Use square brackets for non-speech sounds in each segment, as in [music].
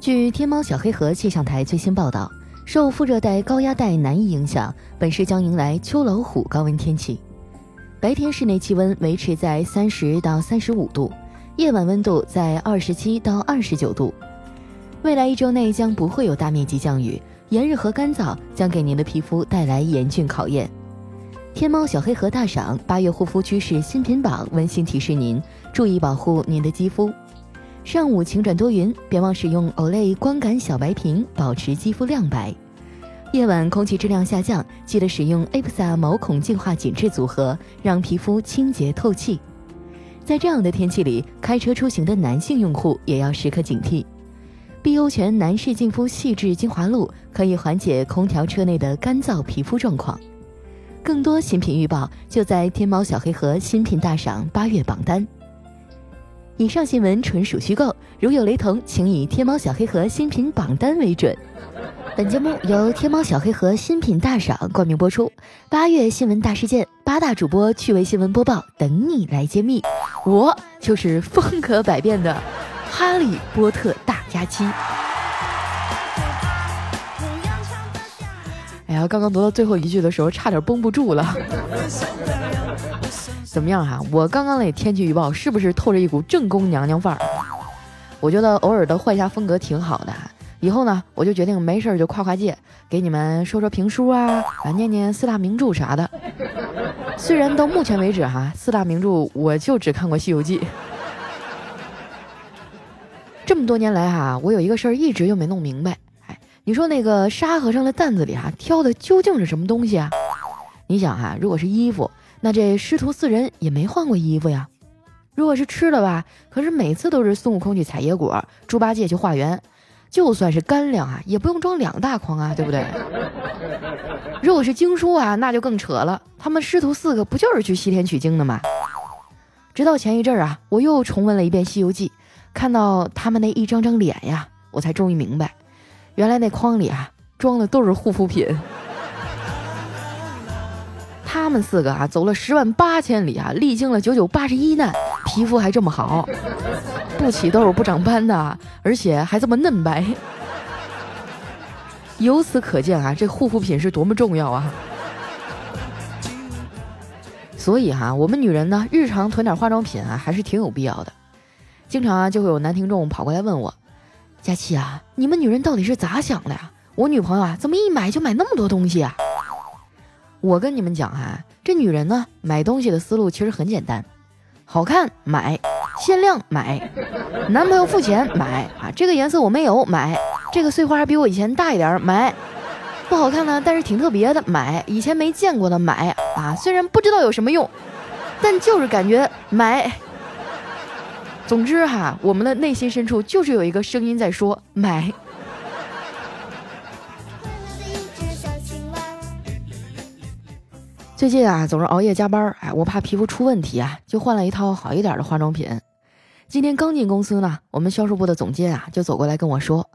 据天猫小黑盒气象台最新报道，受副热带高压带南移影响，本市将迎来秋老虎高温天气。白天室内气温维持在三十到三十五度，夜晚温度在二十七到二十九度。未来一周内将不会有大面积降雨，炎热和干燥将给您的皮肤带来严峻考验。天猫小黑盒大赏八月护肤趋势新品榜温馨提示您：注意保护您的肌肤。上午晴转多云，别忘使用 Olay 光感小白瓶，保持肌肤亮白。夜晚空气质量下降，记得使用 Apsa 毛孔净化紧致组合，让皮肤清洁透气。在这样的天气里，开车出行的男性用户也要时刻警惕。碧欧泉男士净肤细致精华露可以缓解空调车内的干燥皮肤状况。更多新品预报就在天猫小黑盒新品大赏八月榜单。以上新闻纯属虚构，如有雷同，请以天猫小黑盒新品榜单为准。本节目由天猫小黑盒新品大赏冠名播出。八月新闻大事件，八大主播趣味新闻播报，等你来揭秘。我就是风格百变的哈利波特大假期。哎呀，刚刚读到最后一句的时候，差点绷不住了。怎么样哈？我刚刚那天气预报是不是透着一股正宫娘娘范儿？我觉得偶尔的换一下风格挺好的。以后呢，我就决定没事就跨跨界，给你们说说评书啊，啊念念四大名著啥的。虽然到目前为止哈，四大名著我就只看过《西游记》。这么多年来哈，我有一个事儿一直就没弄明白。哎，你说那个沙和尚的担子里哈挑的究竟是什么东西啊？你想哈，如果是衣服。那这师徒四人也没换过衣服呀。如果是吃的吧，可是每次都是孙悟空去采野果，猪八戒去化缘。就算是干粮啊，也不用装两大筐啊，对不对？如果是经书啊，那就更扯了。他们师徒四个不就是去西天取经的吗？直到前一阵啊，我又重温了一遍《西游记》，看到他们那一张张脸呀，我才终于明白，原来那筐里啊装的都是护肤品。他们四个啊，走了十万八千里啊，历经了九九八十一难，皮肤还这么好，不起痘不长斑的，而且还这么嫩白。[laughs] 由此可见啊，这护肤品是多么重要啊！所以哈，我们女人呢，日常囤点化妆品啊，还是挺有必要的。经常啊，就会有男听众跑过来问我：“佳琪啊，你们女人到底是咋想的呀？我女朋友啊，怎么一买就买那么多东西啊？”我跟你们讲哈，这女人呢买东西的思路其实很简单，好看买，限量买，男朋友付钱买啊，这个颜色我没有买，这个碎花比我以前大一点买，不好看呢，但是挺特别的买，以前没见过的买啊，虽然不知道有什么用，但就是感觉买。总之哈，我们的内心深处就是有一个声音在说买。最近啊，总是熬夜加班，哎，我怕皮肤出问题啊，就换了一套好一点的化妆品。今天刚进公司呢，我们销售部的总监啊就走过来跟我说：“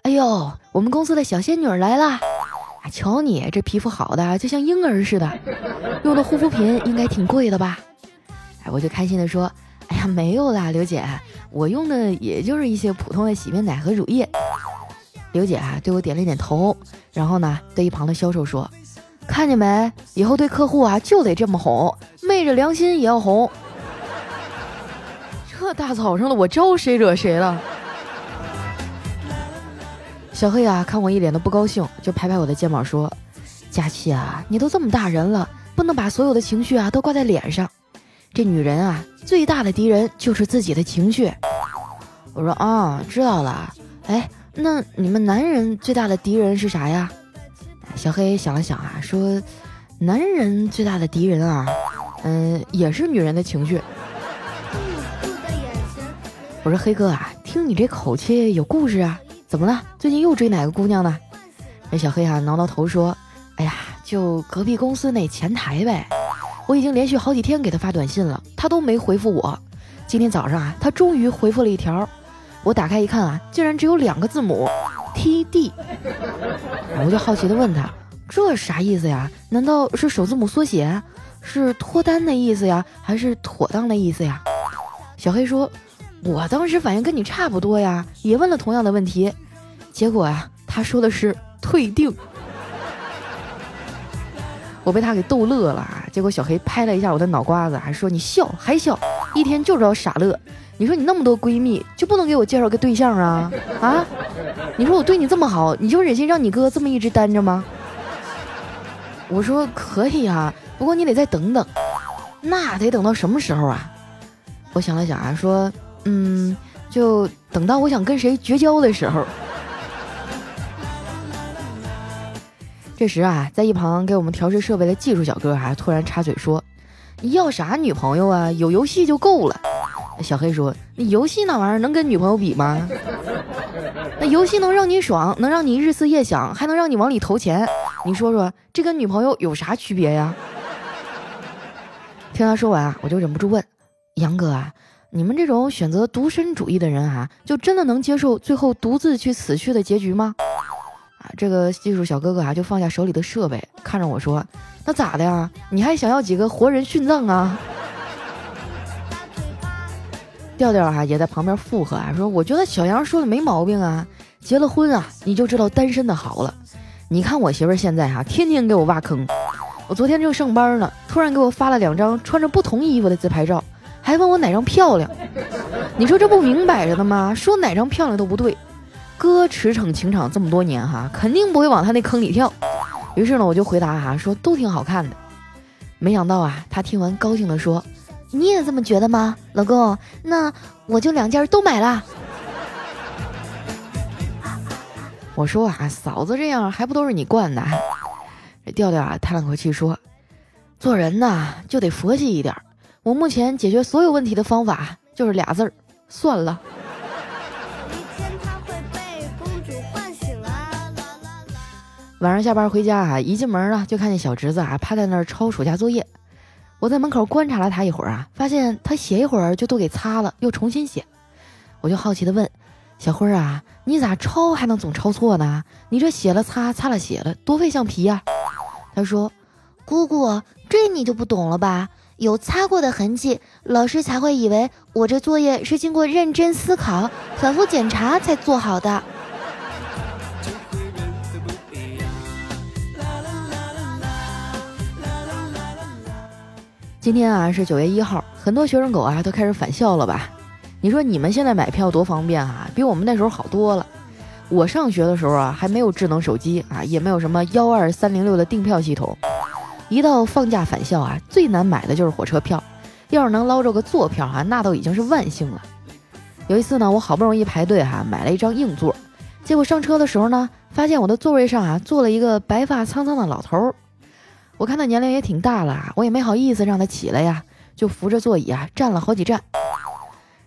哎呦，我们公司的小仙女来了！啊，瞧你这皮肤好的就像婴儿似的，用的护肤品应该挺贵的吧？”哎，我就开心的说：“哎呀，没有啦，刘姐，我用的也就是一些普通的洗面奶和乳液。”刘姐啊对我点了点头，然后呢对一旁的销售说。看见没？以后对客户啊就得这么哄，昧着良心也要哄。这大早上的，我招谁惹谁了？小黑啊，看我一脸的不高兴，就拍拍我的肩膀说：“佳琪啊，你都这么大人了，不能把所有的情绪啊都挂在脸上。这女人啊，最大的敌人就是自己的情绪。”我说：“啊，知道了。哎，那你们男人最大的敌人是啥呀？”小黑想了想啊，说：“男人最大的敌人啊，嗯，也是女人的情绪。”我说：“黑哥啊，听你这口气有故事啊，怎么了？最近又追哪个姑娘呢？”那小黑啊挠挠头说：“哎呀，就隔壁公司那前台呗，我已经连续好几天给他发短信了，他都没回复我。今天早上啊，他终于回复了一条，我打开一看啊，竟然只有两个字母。” T D，我就好奇的问他：“这啥意思呀？难道是首字母缩写？是脱单的意思呀？还是妥当的意思呀？”小黑说：“我当时反应跟你差不多呀，也问了同样的问题，结果呀，他说的是退订。我被他给逗乐了啊！结果小黑拍了一下我的脑瓜子，还说你笑还笑，一天就知道傻乐。你说你那么多闺蜜，就不能给我介绍个对象啊？啊？你说我对你这么好，你就忍心让你哥这么一直单着吗？我说可以啊，不过你得再等等。那得等到什么时候啊？我想了想啊，说嗯，就等到我想跟谁绝交的时候。这时啊，在一旁给我们调试设备的技术小哥啊，突然插嘴说：“你要啥女朋友啊？有游戏就够了。”小黑说：“那游戏那玩意儿能跟女朋友比吗？[laughs] 那游戏能让你爽，能让你日思夜想，还能让你往里投钱。你说说，这跟女朋友有啥区别呀？”听他说完啊，我就忍不住问：“杨哥啊，你们这种选择独身主义的人啊，就真的能接受最后独自去死去的结局吗？”啊，这个技术小哥哥啊，就放下手里的设备，看着我说：“那咋的呀？你还想要几个活人殉葬啊？”调调啊，也在旁边附和啊，说：“我觉得小杨说的没毛病啊，结了婚啊，你就知道单身的好了。你看我媳妇现在哈，天天给我挖坑。我昨天正上班呢，突然给我发了两张穿着不同衣服的自拍照，还问我哪张漂亮。你说这不明摆着的吗？说哪张漂亮都不对。”哥驰骋情场这么多年哈，肯定不会往他那坑里跳。于是呢，我就回答哈，说都挺好看的。没想到啊，他听完高兴地说：“你也这么觉得吗，老公？那我就两件都买了。[laughs] ”我说啊，嫂子这样还不都是你惯的？这调调啊叹了口气说：“做人呐就得佛系一点。我目前解决所有问题的方法就是俩字儿，算了。”晚上下班回家啊，一进门呢就看见小侄子啊趴在那儿抄暑假作业。我在门口观察了他一会儿啊，发现他写一会儿就都给擦了，又重新写。我就好奇的问：“小辉儿啊，你咋抄还能总抄错呢？你这写了擦，擦了写了，多费橡皮呀？”他说：“姑姑，这你就不懂了吧？有擦过的痕迹，老师才会以为我这作业是经过认真思考、反复检查才做好的。”今天啊是九月一号，很多学生狗啊都开始返校了吧？你说你们现在买票多方便啊，比我们那时候好多了。我上学的时候啊还没有智能手机啊，也没有什么幺二三零六的订票系统。一到放假返校啊，最难买的就是火车票。要是能捞着个坐票啊，那都已经是万幸了。有一次呢，我好不容易排队哈买了一张硬座，结果上车的时候呢，发现我的座位上啊坐了一个白发苍苍的老头儿。我看他年龄也挺大了，我也没好意思让他起来呀，就扶着座椅啊站了好几站。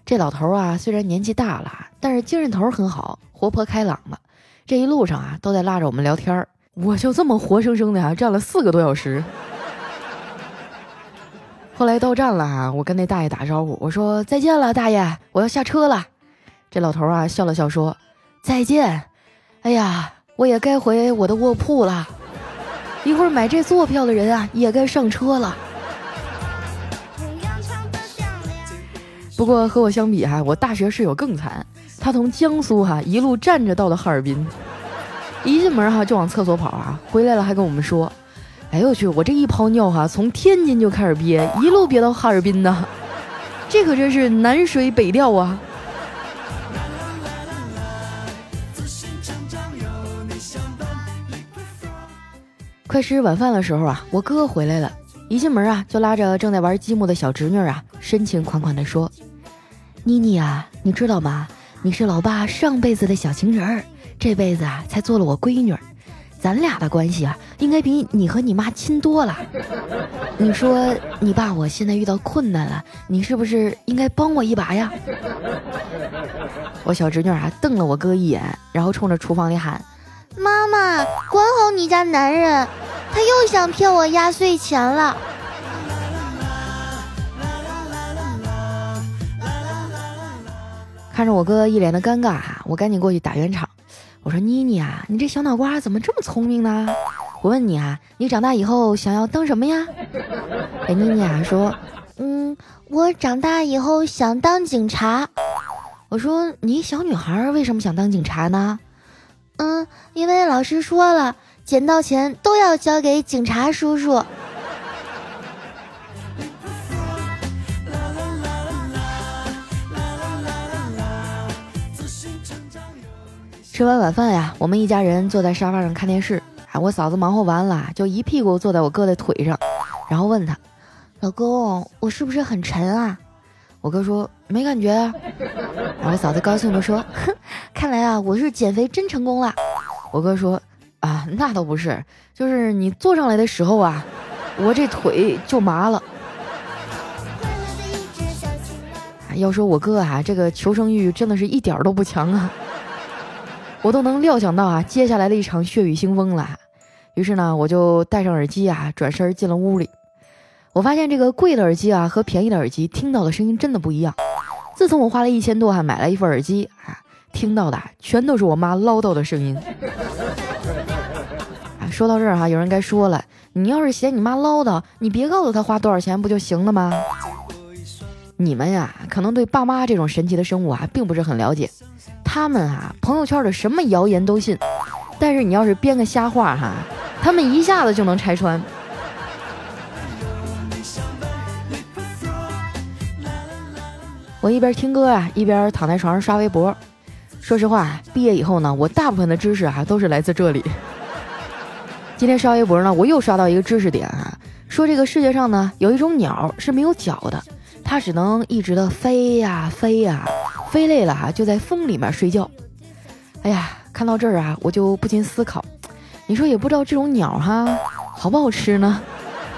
这老头啊，虽然年纪大了，但是精神头很好，活泼开朗的。这一路上啊，都在拉着我们聊天儿。我就这么活生生的啊站了四个多小时。后来到站了啊，我跟那大爷打招呼，我说再见了，大爷，我要下车了。这老头啊笑了笑说再见。哎呀，我也该回我的卧铺了。一会儿买这坐票的人啊，也该上车了。不过和我相比哈，我大学室友更惨，他从江苏哈一路站着到了哈尔滨，一进门哈就往厕所跑啊，回来了还跟我们说：“哎呦我去，我这一泡尿哈，从天津就开始憋，一路憋到哈尔滨呢，这可真是南水北调啊。”快吃晚饭的时候啊，我哥回来了，一进门啊就拉着正在玩积木的小侄女啊，深情款款地说：“妮妮啊，你知道吗？你是老爸上辈子的小情人，这辈子啊才做了我闺女，咱俩的关系啊应该比你和你妈亲多了。你说你爸我现在遇到困难了，你是不是应该帮我一把呀？”我小侄女啊瞪了我哥一眼，然后冲着厨房里喊：“妈妈，管好你家男人！”他又想骗我压岁钱了。看着我哥一脸的尴尬哈，我赶紧过去打圆场。我说：“妮妮啊，你这小脑瓜怎么这么聪明呢？我问你啊，你长大以后想要当什么呀？”哎，妮妮啊说：“嗯，我长大以后想当警察。”我说：“你小女孩为什么想当警察呢？”嗯，因为老师说了，捡到钱都要交给警察叔叔。吃完晚饭呀，我们一家人坐在沙发上看电视。啊，我嫂子忙活完了，就一屁股坐在我哥的腿上，然后问他：“老公，我是不是很沉啊？”我哥说：“没感觉。”然后我嫂子高兴地说：“哼，看来啊，我是减肥真成功了。”我哥说：“啊，那倒不是，就是你坐上来的时候啊，我这腿就麻了。”要说我哥啊，这个求生欲真的是一点都不强啊。我都能料想到啊，接下来的一场血雨腥风了。于是呢，我就戴上耳机啊，转身进了屋里。我发现这个贵的耳机啊和便宜的耳机听到的声音真的不一样。自从我花了一千多哈买了一副耳机啊，听到的全都是我妈唠叨的声音。[laughs] 啊，说到这儿哈，有人该说了，你要是嫌你妈唠叨，你别告诉她花多少钱不就行了吗？你们呀，可能对爸妈这种神奇的生物啊，并不是很了解。他们啊，朋友圈的什么谣言都信，但是你要是编个瞎话哈，他们一下子就能拆穿。我一边听歌啊，一边躺在床上刷微博。说实话，毕业以后呢，我大部分的知识啊，都是来自这里。今天刷微博呢，我又刷到一个知识点啊，说这个世界上呢，有一种鸟是没有脚的。它只能一直的飞呀飞呀，飞累了哈就在风里面睡觉。哎呀，看到这儿啊，我就不禁思考，你说也不知道这种鸟哈好不好吃呢？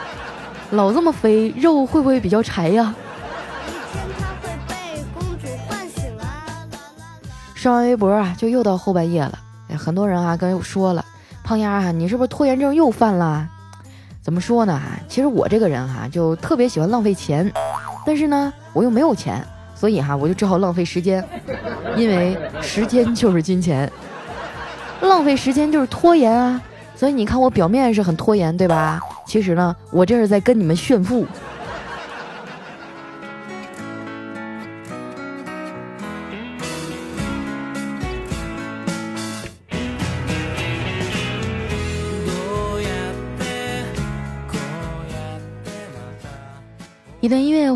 [laughs] 老这么飞，肉会不会比较柴呀？上完微博啊，就又到后半夜了。很多人啊跟又说了，胖丫啊，你是不是拖延症又犯了？怎么说呢？其实我这个人哈，就特别喜欢浪费钱。但是呢，我又没有钱，所以哈，我就只好浪费时间，因为时间就是金钱，浪费时间就是拖延啊。所以你看，我表面是很拖延，对吧？其实呢，我这是在跟你们炫富。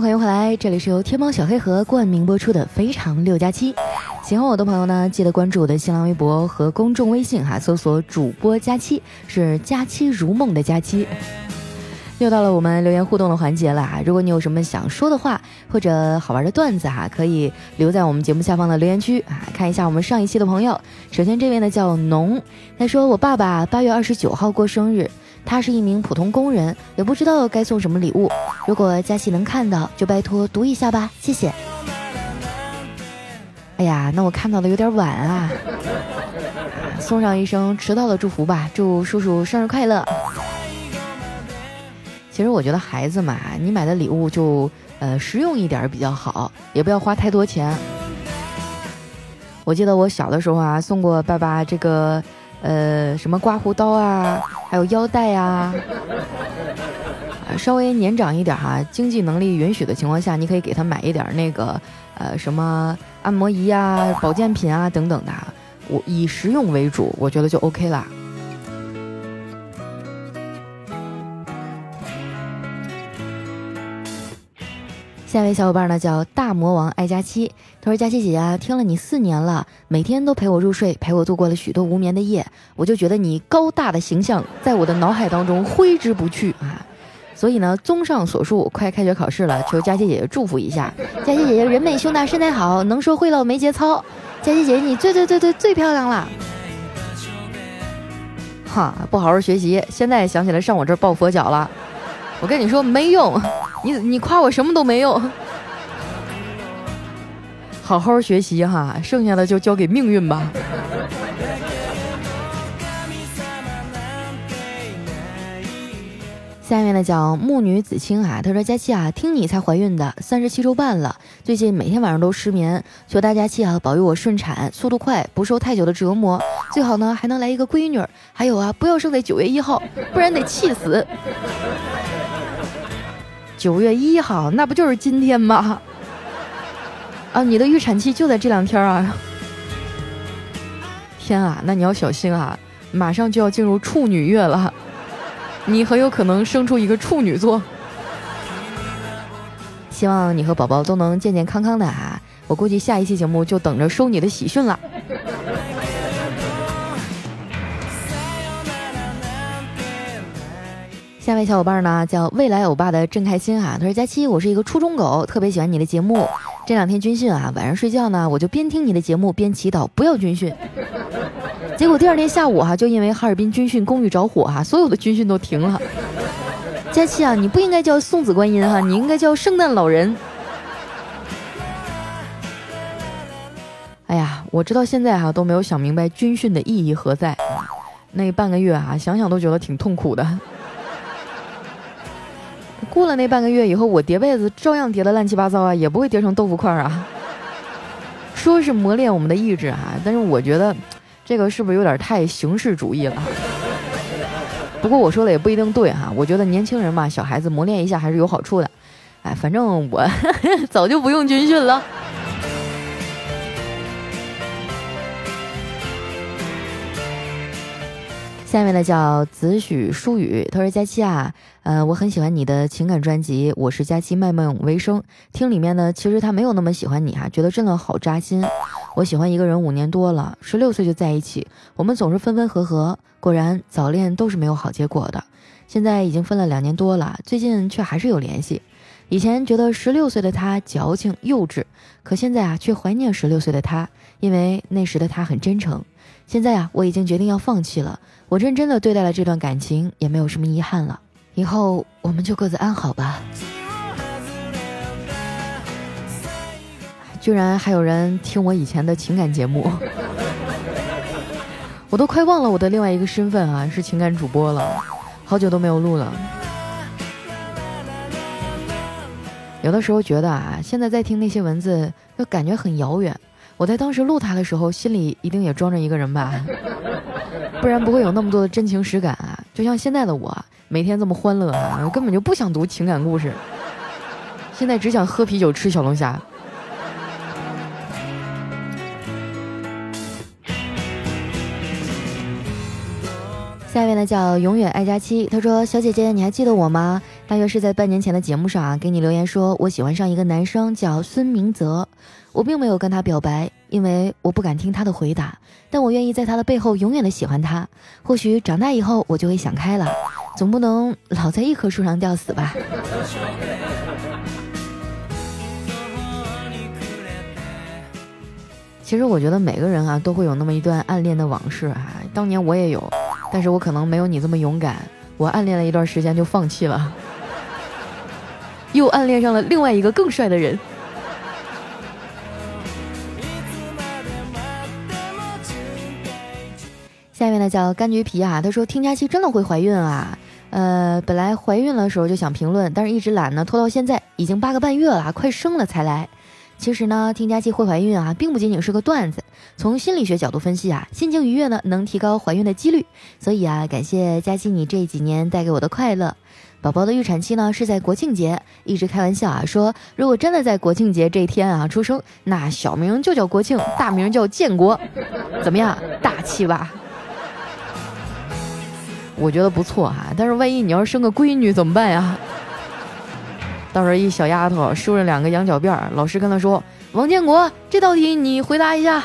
欢迎回来，这里是由天猫小黑盒冠名播出的《非常六加七》。喜欢我的朋友呢，记得关注我的新浪微博和公众微信哈，搜索主播佳期，是佳期如梦的佳期。又到了我们留言互动的环节了啊！如果你有什么想说的话或者好玩的段子哈，可以留在我们节目下方的留言区啊，看一下我们上一期的朋友。首先这位呢叫农，他说我爸爸八月二十九号过生日。他是一名普通工人，也不知道该送什么礼物。如果佳琪能看到，就拜托读一下吧，谢谢。哎呀，那我看到的有点晚啊，[laughs] 送上一声迟到的祝福吧，祝叔叔生日快乐。其实我觉得孩子嘛，你买的礼物就呃实用一点比较好，也不要花太多钱。我记得我小的时候啊，送过爸爸这个。呃，什么刮胡刀啊，还有腰带啊，稍微年长一点哈，经济能力允许的情况下，你可以给他买一点那个，呃，什么按摩仪啊、保健品啊等等的，我以实用为主，我觉得就 OK 啦。下一位小伙伴呢叫大魔王爱佳期，他说：“佳期姐姐听了你四年了，每天都陪我入睡，陪我度过了许多无眠的夜，我就觉得你高大的形象在我的脑海当中挥之不去啊！所以呢，综上所述，快开学考试了，求佳期姐姐祝福一下。佳期姐姐人美胸大身材好，能说会唠没节操。佳期姐姐你最最最最最漂亮了！哈，不好好学习，现在想起来上我这儿抱佛脚了。”我跟你说没用，你你夸我什么都没用，好好学习哈，剩下的就交给命运吧。下面呢叫木女子清啊，她说佳期啊，听你才怀孕的，三十七周半了，最近每天晚上都失眠，求大家期啊保佑我顺产速度快，不受太久的折磨，最好呢还能来一个闺女，还有啊不要生在九月一号，不然得气死。九月一号，那不就是今天吗？啊，你的预产期就在这两天啊！天啊，那你要小心啊，马上就要进入处女月了，你很有可能生出一个处女座。希望你和宝宝都能健健康康的啊！我估计下一期节目就等着收你的喜讯了。下位小伙伴呢叫未来欧巴的郑开心啊！他说：“佳期，我是一个初中狗，特别喜欢你的节目。这两天军训啊，晚上睡觉呢，我就边听你的节目边祈祷不要军训。[laughs] 结果第二天下午哈，就因为哈尔滨军训公寓着火哈，所有的军训都停了。佳期啊，你不应该叫送子观音哈，你应该叫圣诞老人。哎呀，我直到现在哈都没有想明白军训的意义何在。那半个月啊，想想都觉得挺痛苦的。”过了那半个月以后，我叠被子照样叠的乱七八糟啊，也不会叠成豆腐块啊。说是磨练我们的意志哈，但是我觉得这个是不是有点太形式主义了？不过我说的也不一定对哈，我觉得年轻人嘛，小孩子磨练一下还是有好处的。哎，反正我 [laughs] 早就不用军训了。下面呢叫子许书雨，他说：“佳期啊，呃，我很喜欢你的情感专辑，我是佳期卖梦为生。听里面呢，其实他没有那么喜欢你哈，觉得真的好扎心。我喜欢一个人五年多了，十六岁就在一起，我们总是分分合合，果然早恋都是没有好结果的。现在已经分了两年多了，最近却还是有联系。以前觉得十六岁的他矫情幼稚，可现在啊，却怀念十六岁的他，因为那时的他很真诚。现在啊，我已经决定要放弃了。”我认真的对待了这段感情，也没有什么遗憾了。以后我们就各自安好吧。居然还有人听我以前的情感节目，[laughs] 我都快忘了我的另外一个身份啊，是情感主播了，好久都没有录了。有的时候觉得啊，现在在听那些文字，就感觉很遥远。我在当时录它的时候，心里一定也装着一个人吧。不然不会有那么多的真情实感啊！就像现在的我，每天这么欢乐啊，我根本就不想读情感故事，现在只想喝啤酒吃小龙虾。下一位呢叫永远爱佳期，他说：“小姐姐，你还记得我吗？大约是在半年前的节目上啊，给你留言说我喜欢上一个男生，叫孙明泽。我并没有跟他表白。”因为我不敢听他的回答，但我愿意在他的背后永远的喜欢他。或许长大以后我就会想开了，总不能老在一棵树上吊死吧。其实我觉得每个人啊都会有那么一段暗恋的往事啊，当年我也有，但是我可能没有你这么勇敢，我暗恋了一段时间就放弃了，[laughs] 又暗恋上了另外一个更帅的人。下面呢叫柑橘皮啊，他说听佳期真的会怀孕啊，呃，本来怀孕的时候就想评论，但是一直懒呢，拖到现在已经八个半月了，快生了才来。其实呢，听佳期会怀孕啊，并不仅仅是个段子，从心理学角度分析啊，心情愉悦呢能提高怀孕的几率，所以啊，感谢佳期你这几年带给我的快乐。宝宝的预产期呢是在国庆节，一直开玩笑啊，说如果真的在国庆节这一天啊出生，那小名就叫国庆，大名叫建国，怎么样，大气吧？我觉得不错哈，但是万一你要是生个闺女怎么办呀？到时候一小丫头梳着两个羊角辫儿，老师跟她说：“王建国，这道题你回答一下。”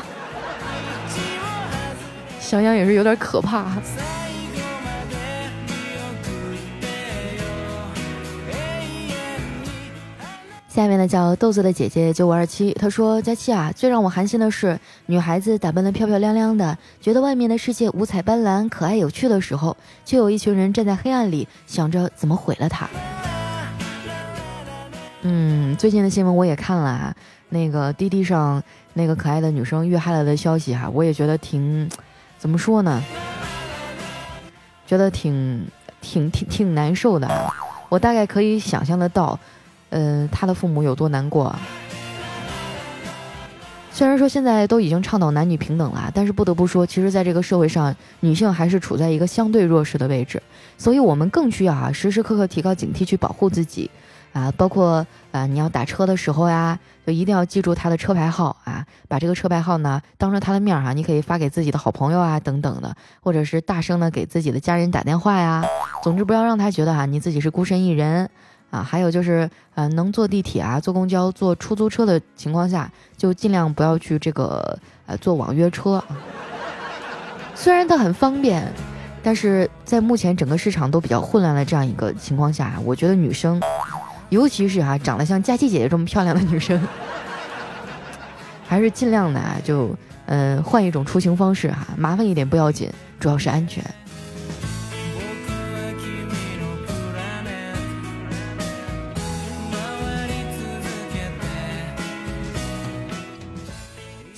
想想也是有点可怕。下面呢叫豆子的姐姐九五二七，她说：“佳期啊，最让我寒心的是，女孩子打扮得漂漂亮亮的，觉得外面的世界五彩斑斓、可爱有趣的时候，却有一群人站在黑暗里，想着怎么毁了她。”嗯，最近的新闻我也看了啊，那个滴滴上那个可爱的女生遇害了的消息哈，我也觉得挺，怎么说呢？觉得挺挺挺挺难受的啊，我大概可以想象得到。嗯，他的父母有多难过啊？虽然说现在都已经倡导男女平等了，但是不得不说，其实在这个社会上，女性还是处在一个相对弱势的位置，所以我们更需要啊，时时刻刻提高警惕，去保护自己。啊，包括啊，你要打车的时候呀，就一定要记住他的车牌号啊，把这个车牌号呢当着他的面儿哈，你可以发给自己的好朋友啊等等的，或者是大声的给自己的家人打电话呀。总之不要让他觉得哈你自己是孤身一人啊。还有就是呃，能坐地铁啊、坐公交、坐出租车的情况下，就尽量不要去这个呃坐网约车。虽然它很方便。但是在目前整个市场都比较混乱的这样一个情况下，我觉得女生，尤其是哈长得像佳琪姐姐这么漂亮的女生，还是尽量的啊，就嗯换一种出行方式哈，麻烦一点不要紧，主要是安全。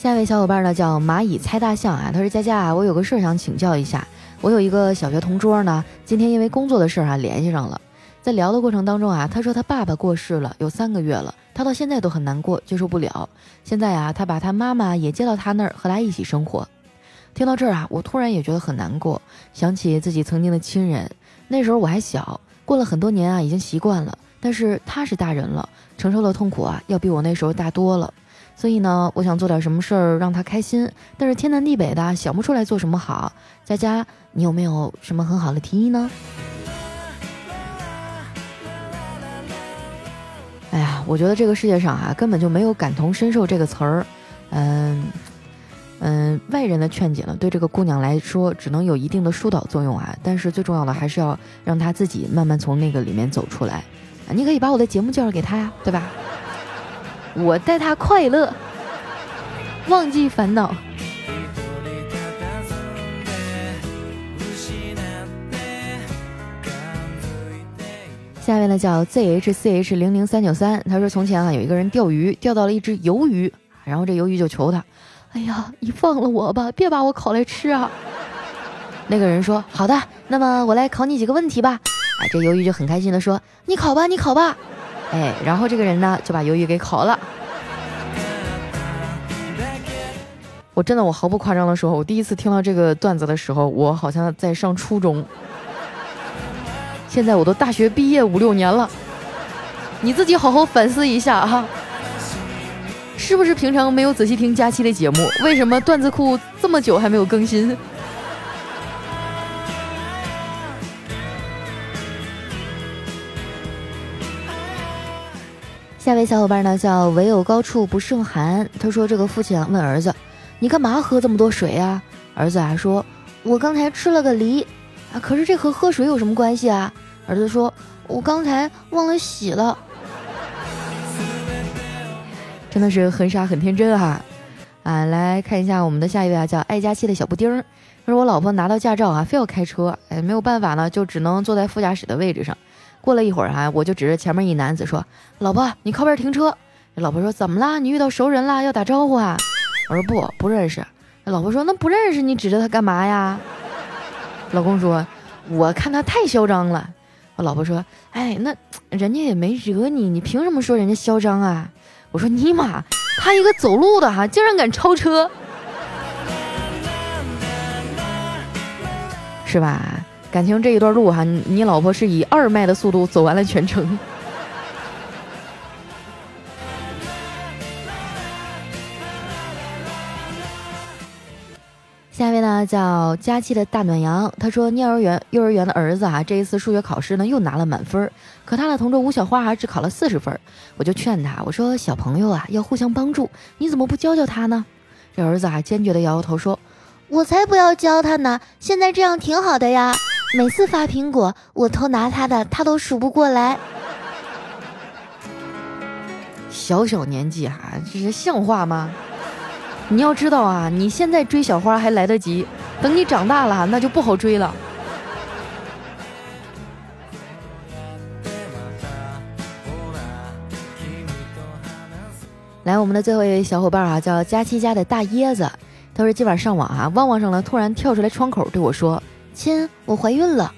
下一位小伙伴呢叫蚂蚁猜大象啊，他说佳佳啊，我有个事儿想请教一下。我有一个小学同桌呢，今天因为工作的事儿啊联系上了，在聊的过程当中啊，他说他爸爸过世了，有三个月了，他到现在都很难过，接受不了。现在啊，他把他妈妈也接到他那儿和他一起生活。听到这儿啊，我突然也觉得很难过，想起自己曾经的亲人，那时候我还小，过了很多年啊，已经习惯了。但是他是大人了，承受的痛苦啊，要比我那时候大多了。所以呢，我想做点什么事儿让他开心，但是天南地北的想不出来做什么好。佳佳。你有没有什么很好的提议呢？哎呀，我觉得这个世界上啊，根本就没有感同身受这个词儿。嗯嗯，外人的劝解呢，对这个姑娘来说，只能有一定的疏导作用啊。但是最重要的，还是要让她自己慢慢从那个里面走出来。你可以把我的节目介绍给她呀，对吧？我带他快乐，忘记烦恼。下面呢叫 zhch 零零三九三，他说从前啊有一个人钓鱼，钓到了一只鱿鱼，然后这鱿鱼就求他，哎呀，你放了我吧，别把我烤来吃啊。那个人说好的，那么我来考你几个问题吧。啊，这鱿鱼就很开心的说，你考吧，你考吧。哎，然后这个人呢就把鱿鱼给烤了。我真的我毫不夸张的说，我第一次听到这个段子的时候，我好像在上初中。现在我都大学毕业五六年了，你自己好好反思一下哈，是不是平常没有仔细听佳期的节目？为什么段子库这么久还没有更新？下一位小伙伴呢叫唯有高处不胜寒，他说这个父亲问儿子：“你干嘛喝这么多水啊？”儿子啊说：“我刚才吃了个梨。”啊！可是这和喝水有什么关系啊？儿子说：“我刚才忘了洗了。”真的是很傻很天真哈！啊，来看一下我们的下一位啊，叫爱佳期的小布丁儿。他说：“我老婆拿到驾照啊，非要开车，哎，没有办法呢，就只能坐在副驾驶的位置上。过了一会儿啊，我就指着前面一男子说：‘老婆，你靠边停车。’老婆说：‘怎么啦？你遇到熟人啦，要打招呼啊？’我说：‘不，不认识。’老婆说：‘那不认识，你指着他干嘛呀？’” [laughs] 老公说：“我看他太嚣张了。”我老婆说：“哎，那人家也没惹你，你凭什么说人家嚣张啊？”我说：“尼玛，他一个走路的哈，竟然敢超车，是吧？感情这一段路哈，你老婆是以二迈的速度走完了全程。”下一位呢叫佳期的大暖阳，他说幼儿园幼儿园的儿子啊，这一次数学考试呢又拿了满分，可他的同桌吴小花还只考了四十分。我就劝他，我说小朋友啊要互相帮助，你怎么不教教他呢？这儿子啊坚决的摇摇头说：“我才不要教他呢，现在这样挺好的呀。每次发苹果，我偷拿他的，他都数不过来。小小年纪哈，这是像话吗？”你要知道啊，你现在追小花还来得及，等你长大了那就不好追了。来，我们的最后一位小伙伴啊，叫佳期家的大椰子，他说今晚上网啊，旺旺上了突然跳出来窗口对我说：“亲，我怀孕了。”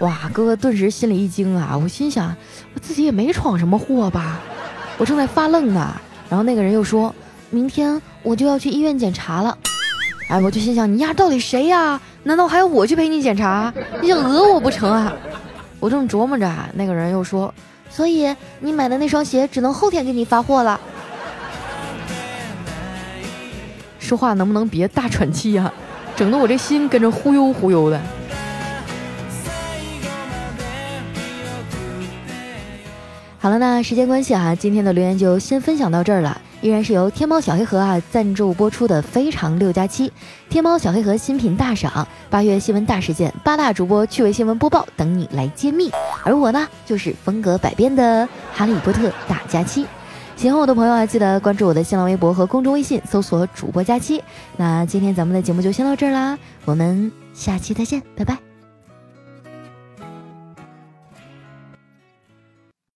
哇，哥哥顿时心里一惊啊，我心想我自己也没闯什么祸吧，我正在发愣呢。然后那个人又说。明天我就要去医院检查了，哎，我就心想，你丫到底谁呀？难道还要我去陪你检查？你想讹我不成啊？我正琢磨着，那个人又说，所以你买的那双鞋只能后天给你发货了。说话能不能别大喘气呀？整得我这心跟着忽悠忽悠的。好了，那时间关系哈，今天的留言就先分享到这儿了。依然是由天猫小黑盒啊赞助播出的《非常六加七》，天猫小黑盒新品大赏，八月新闻大事件，八大主播趣味新闻播报等你来揭秘。而我呢，就是风格百变的哈利波特大假期。喜欢我的朋友啊，记得关注我的新浪微博和公众微信，搜索主播佳期。那今天咱们的节目就先到这儿啦，我们下期再见，拜拜。